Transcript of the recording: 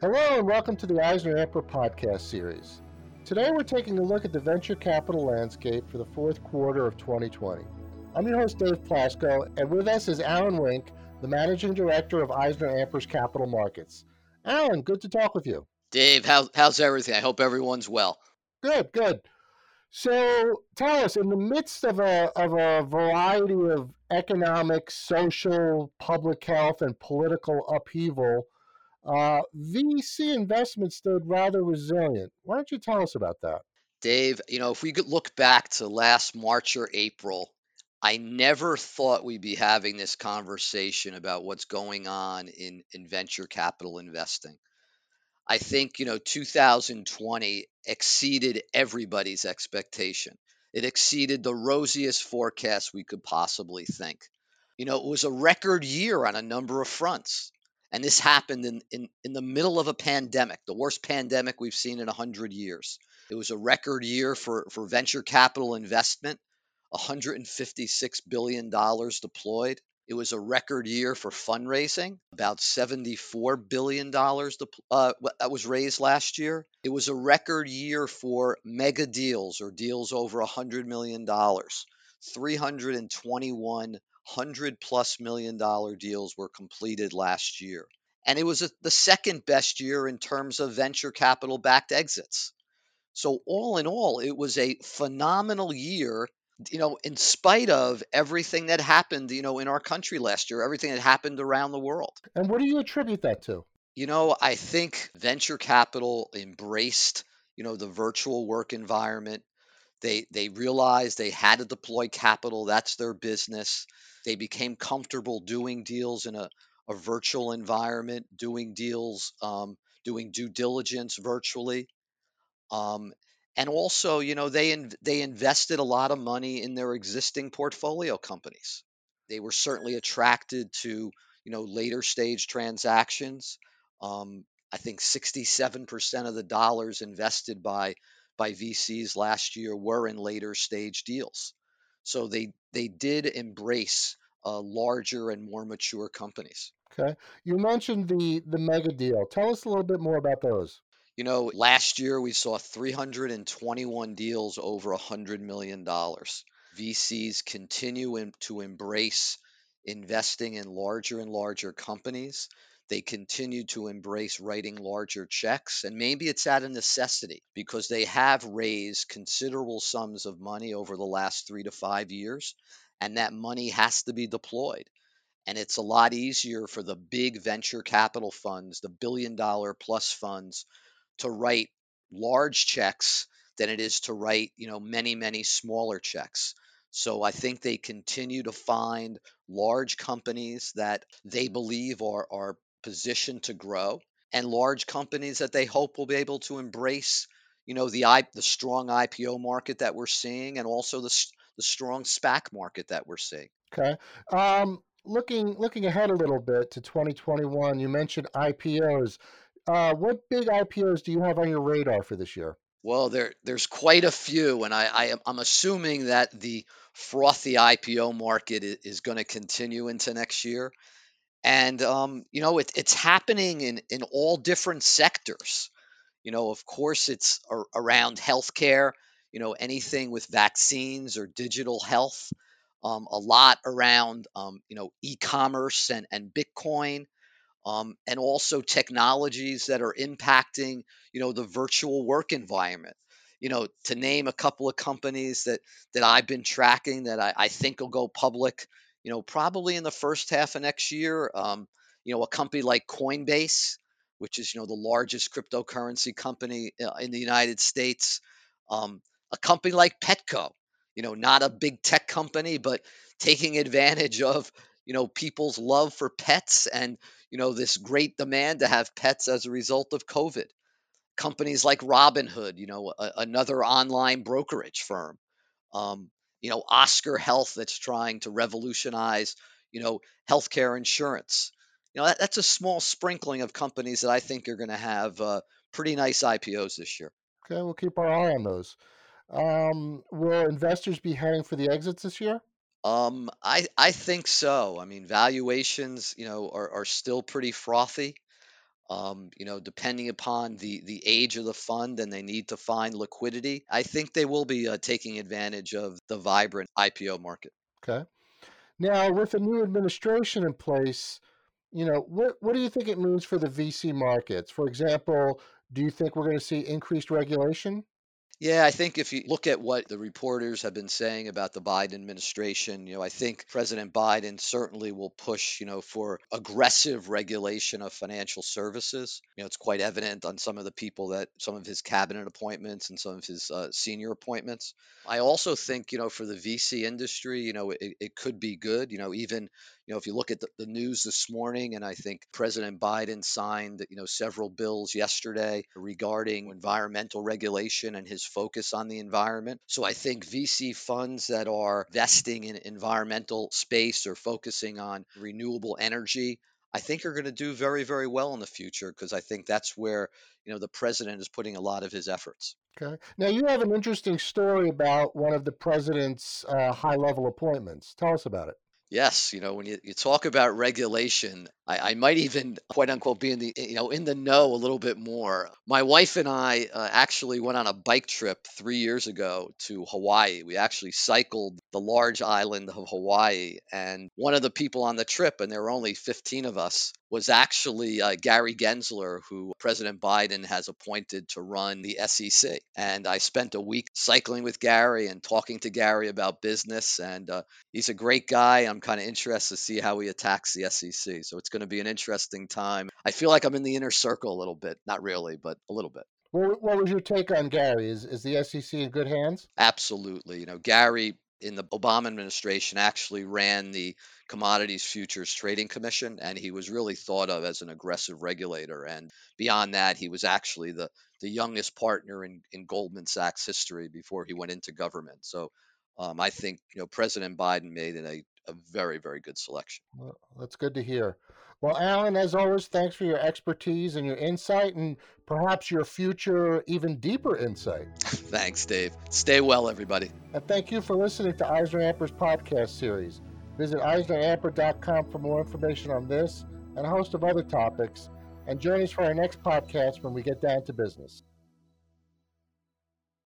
Hello and welcome to the EisnerAmper podcast series. Today we're taking a look at the venture capital landscape for the fourth quarter of 2020. I'm your host Dave Plasko, and with us is Alan Wink, the managing director of EisnerAmper's Capital Markets. Alan, good to talk with you. Dave, how, how's everything? I hope everyone's well. Good, good. So tell us, in the midst of a, of a variety of economic, social, public health, and political upheaval, uh, VC investment stayed rather resilient. Why don't you tell us about that? Dave, you know, if we could look back to last March or April, I never thought we'd be having this conversation about what's going on in, in venture capital investing. I think, you know, 2020 exceeded everybody's expectation. It exceeded the rosiest forecast we could possibly think. You know, it was a record year on a number of fronts. And this happened in, in, in the middle of a pandemic, the worst pandemic we've seen in 100 years. It was a record year for, for venture capital investment, $156 billion deployed. It was a record year for fundraising, about $74 billion uh, that was raised last year. It was a record year for mega deals or deals over $100 million, 321 hundred plus million dollar deals were completed last year. And it was a, the second best year in terms of venture capital backed exits. So, all in all, it was a phenomenal year, you know, in spite of everything that happened, you know, in our country last year, everything that happened around the world. And what do you attribute that to? You know, I think venture capital embraced, you know, the virtual work environment. They they realized they had to deploy capital. That's their business. They became comfortable doing deals in a, a virtual environment, doing deals, um, doing due diligence virtually. Um, and also, you know, they in, they invested a lot of money in their existing portfolio companies. They were certainly attracted to, you know, later stage transactions. Um, I think 67% of the dollars invested by by VCs last year were in later stage deals. So they they did embrace uh, larger and more mature companies. Okay, you mentioned the the mega deal. Tell us a little bit more about those. You know, last year we saw 321 deals over $100 million. VCs continue in, to embrace investing in larger and larger companies. They continue to embrace writing larger checks, and maybe it's out of necessity because they have raised considerable sums of money over the last three to five years, and that money has to be deployed. And it's a lot easier for the big venture capital funds, the billion dollar plus funds, to write large checks than it is to write, you know, many, many smaller checks. So I think they continue to find large companies that they believe are, are positioned to grow and large companies that they hope will be able to embrace you know the I, the strong IPO market that we're seeing and also the the strong SPAC market that we're seeing. Okay. Um, looking looking ahead a little bit to 2021, you mentioned IPOs. Uh, what big IPOs do you have on your radar for this year? Well, there there's quite a few, and I, I am I'm assuming that the frothy IPO market is, is going to continue into next year and um, you know it, it's happening in in all different sectors. You know of course it's ar- around healthcare you know anything with vaccines or digital health um, a lot around um, you know e-commerce and, and bitcoin um, and also technologies that are impacting you know the virtual work environment. You know to name a couple of companies that that i've been tracking that i, I think will go public you know, probably in the first half of next year. Um, you know, a company like Coinbase, which is you know the largest cryptocurrency company uh, in the United States, um, a company like Petco, you know, not a big tech company, but taking advantage of you know people's love for pets and you know this great demand to have pets as a result of COVID. Companies like Robinhood, you know, a, another online brokerage firm. Um, you know, Oscar Health that's trying to revolutionize, you know, healthcare insurance. You know, that, that's a small sprinkling of companies that I think are going to have uh, pretty nice IPOs this year. Okay, we'll keep our eye on those. Um, will investors be heading for the exits this year? Um, I I think so. I mean, valuations, you know, are, are still pretty frothy. Um, you know, depending upon the the age of the fund and they need to find liquidity, I think they will be uh, taking advantage of the vibrant IPO market. Okay. Now, with a new administration in place, you know, what what do you think it means for the VC markets? For example, do you think we're going to see increased regulation? Yeah, I think if you look at what the reporters have been saying about the Biden administration, you know, I think President Biden certainly will push, you know, for aggressive regulation of financial services. You know, it's quite evident on some of the people that some of his cabinet appointments and some of his uh, senior appointments. I also think, you know, for the VC industry, you know, it, it could be good. You know, even you know, if you look at the, the, news this morning, and I think President Biden signed, you know, several bills yesterday regarding environmental regulation and his focus on the environment. So I think VC funds that are vesting in environmental space or focusing on renewable energy, I think are going to do very, very well in the future because I think that's where you know the president is putting a lot of his efforts. Okay. Now you have an interesting story about one of the president's uh, high-level appointments. Tell us about it. Yes, you know, when you, you talk about regulation, I, I might even quote unquote be in the you know in the know a little bit more. My wife and I uh, actually went on a bike trip three years ago to Hawaii. We actually cycled the large island of Hawaii, and one of the people on the trip, and there were only 15 of us, was actually uh, Gary Gensler, who President Biden has appointed to run the SEC. And I spent a week cycling with Gary and talking to Gary about business. And uh, he's a great guy. I'm kind of interested to see how he attacks the SEC. So it's going to be an interesting time. I feel like I'm in the inner circle a little bit. Not really, but a little bit. What, what was your take on Gary? Is, is the SEC in good hands? Absolutely. You know, Gary in the Obama administration actually ran the Commodities Futures Trading Commission, and he was really thought of as an aggressive regulator. And beyond that, he was actually the, the youngest partner in, in Goldman Sachs history before he went into government. So um, I think you know President Biden made it a, a very, very good selection. Well, that's good to hear. Well, Alan, as always, thanks for your expertise and your insight and perhaps your future even deeper insight. thanks, Dave. Stay well, everybody. And thank you for listening to EisnerAmper's podcast series. Visit EisnerAmper.com for more information on this and a host of other topics. And join us for our next podcast when we get down to business.